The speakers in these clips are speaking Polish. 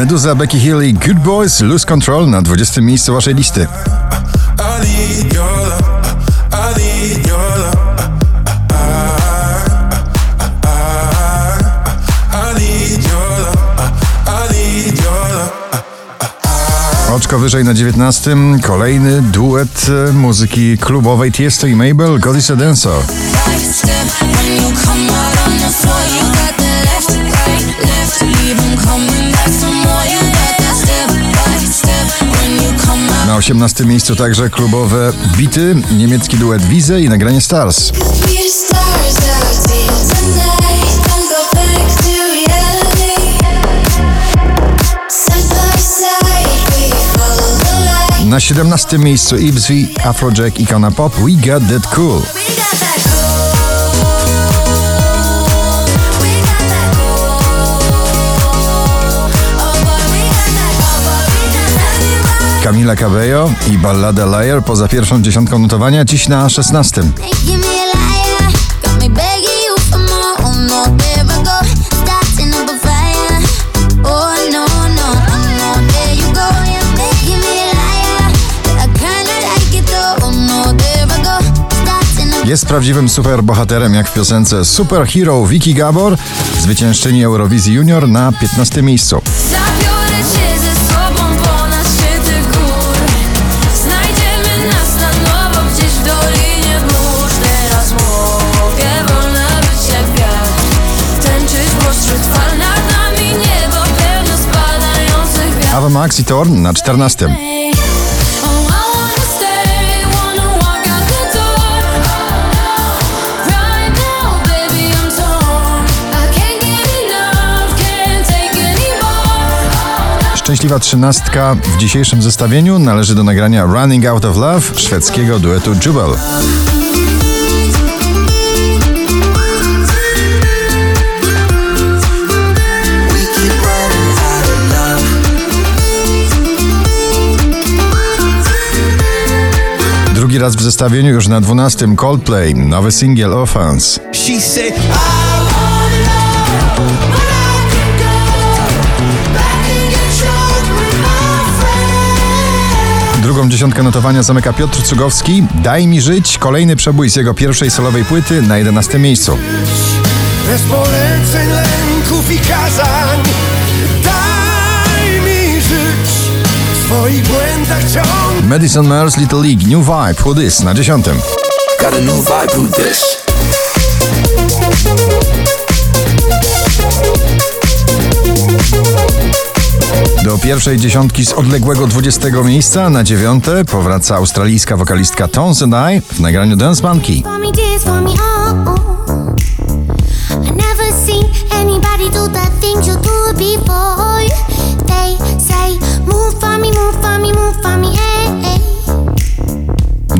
Meduza, Becky Hill i Good Boys Lose Control na 20. miejscu waszej listy. Oczko wyżej na 19. Kolejny duet e, muzyki klubowej Tiesto i Mabel, God is a Dancer. 18. miejscu także klubowe bity, niemiecki duet Wize i nagranie Stars. Na 17. miejscu Ibsy, Afrojack, Ikona Pop, We Got That Cool. I kinda like it though. Oh no, there I go, starting up. Jest prawdziwym superbohaterem, jak w piosence Superhero Vicky Gabor, zwyciężczyni Eurowizji Junior na 15. miejscu. Ava Max i Torn na 14. Oh, I wanna stay, wanna walk out the door Right now, baby, I'm torn I can't get enough, can't take anymore Szczęśliwa trzynastka w dzisiejszym zestawieniu należy do nagrania Running Out of Love szwedzkiego duetu Jubel. Raz w zestawieniu już na 12 Coldplay, nowy singiel Offense. Drugą dziesiątkę notowania zamyka Piotr Cugowski. Daj mi żyć, kolejny przebój z jego pierwszej solowej płyty na 11 miejscu. Bez poleceń, lęków i kazań W swoich błędach ciągle Madison Mars Little League, New Vibe, Who This na 10. Got a new vibe with this Do pierwszej dziesiątki z odległego 20 miejsca na dziewiąte powraca australijska wokalistka Tones and I w nagraniu Dance Monkey.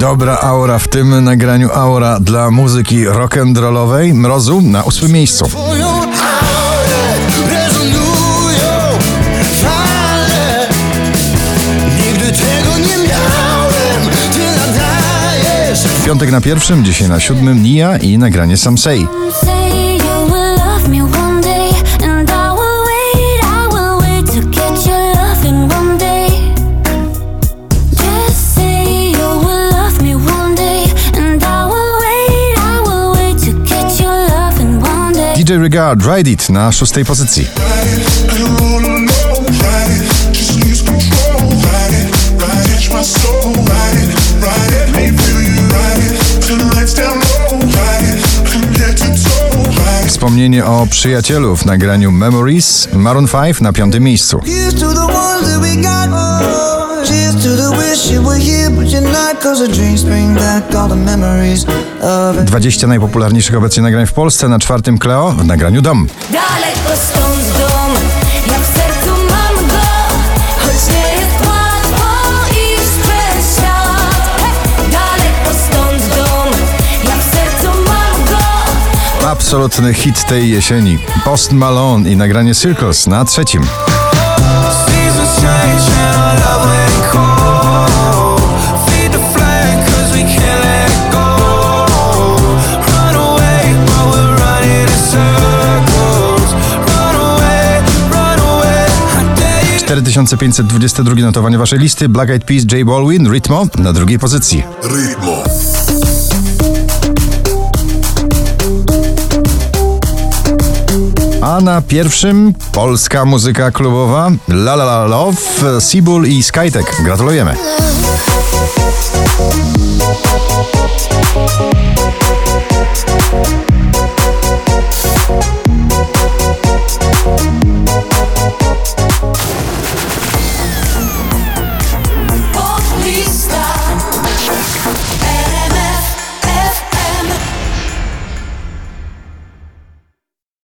Dobra aura w tym nagraniu aura dla muzyki rock'n'rollowej. Mrozu na ósmym miejscu. Piątek na pierwszym, dzisiaj na siódmym Nia i nagranie Sam DJ Regard, Ride It na szóstej pozycji. Wspomnienie o przyjacielu w nagraniu Memories, Maroon 5 na piątym miejscu. Here's to the wish you were here, but you're not. Cause the dreams bring back all the memories of it. 20 najpopularniejszych obecnie nagrań w Polsce, na czwartym Cleo w nagraniu Dom. Daleko stąd dom, ja w sercu mam go, choć nie jest łatwo iść przez świat. Hej! Daleko stąd dom, ja w sercu mam go. Absolutny hit tej jesieni. Post Malone i nagranie Circles na trzecim. Seasons change and our love ain't 4522 notowanie waszej listy. Black Eyed Peas, J Balwin, Ritmo na drugiej pozycji. Ritmo. A na pierwszym polska muzyka klubowa La La La Love, Sibul i Skytek. Gratulujemy.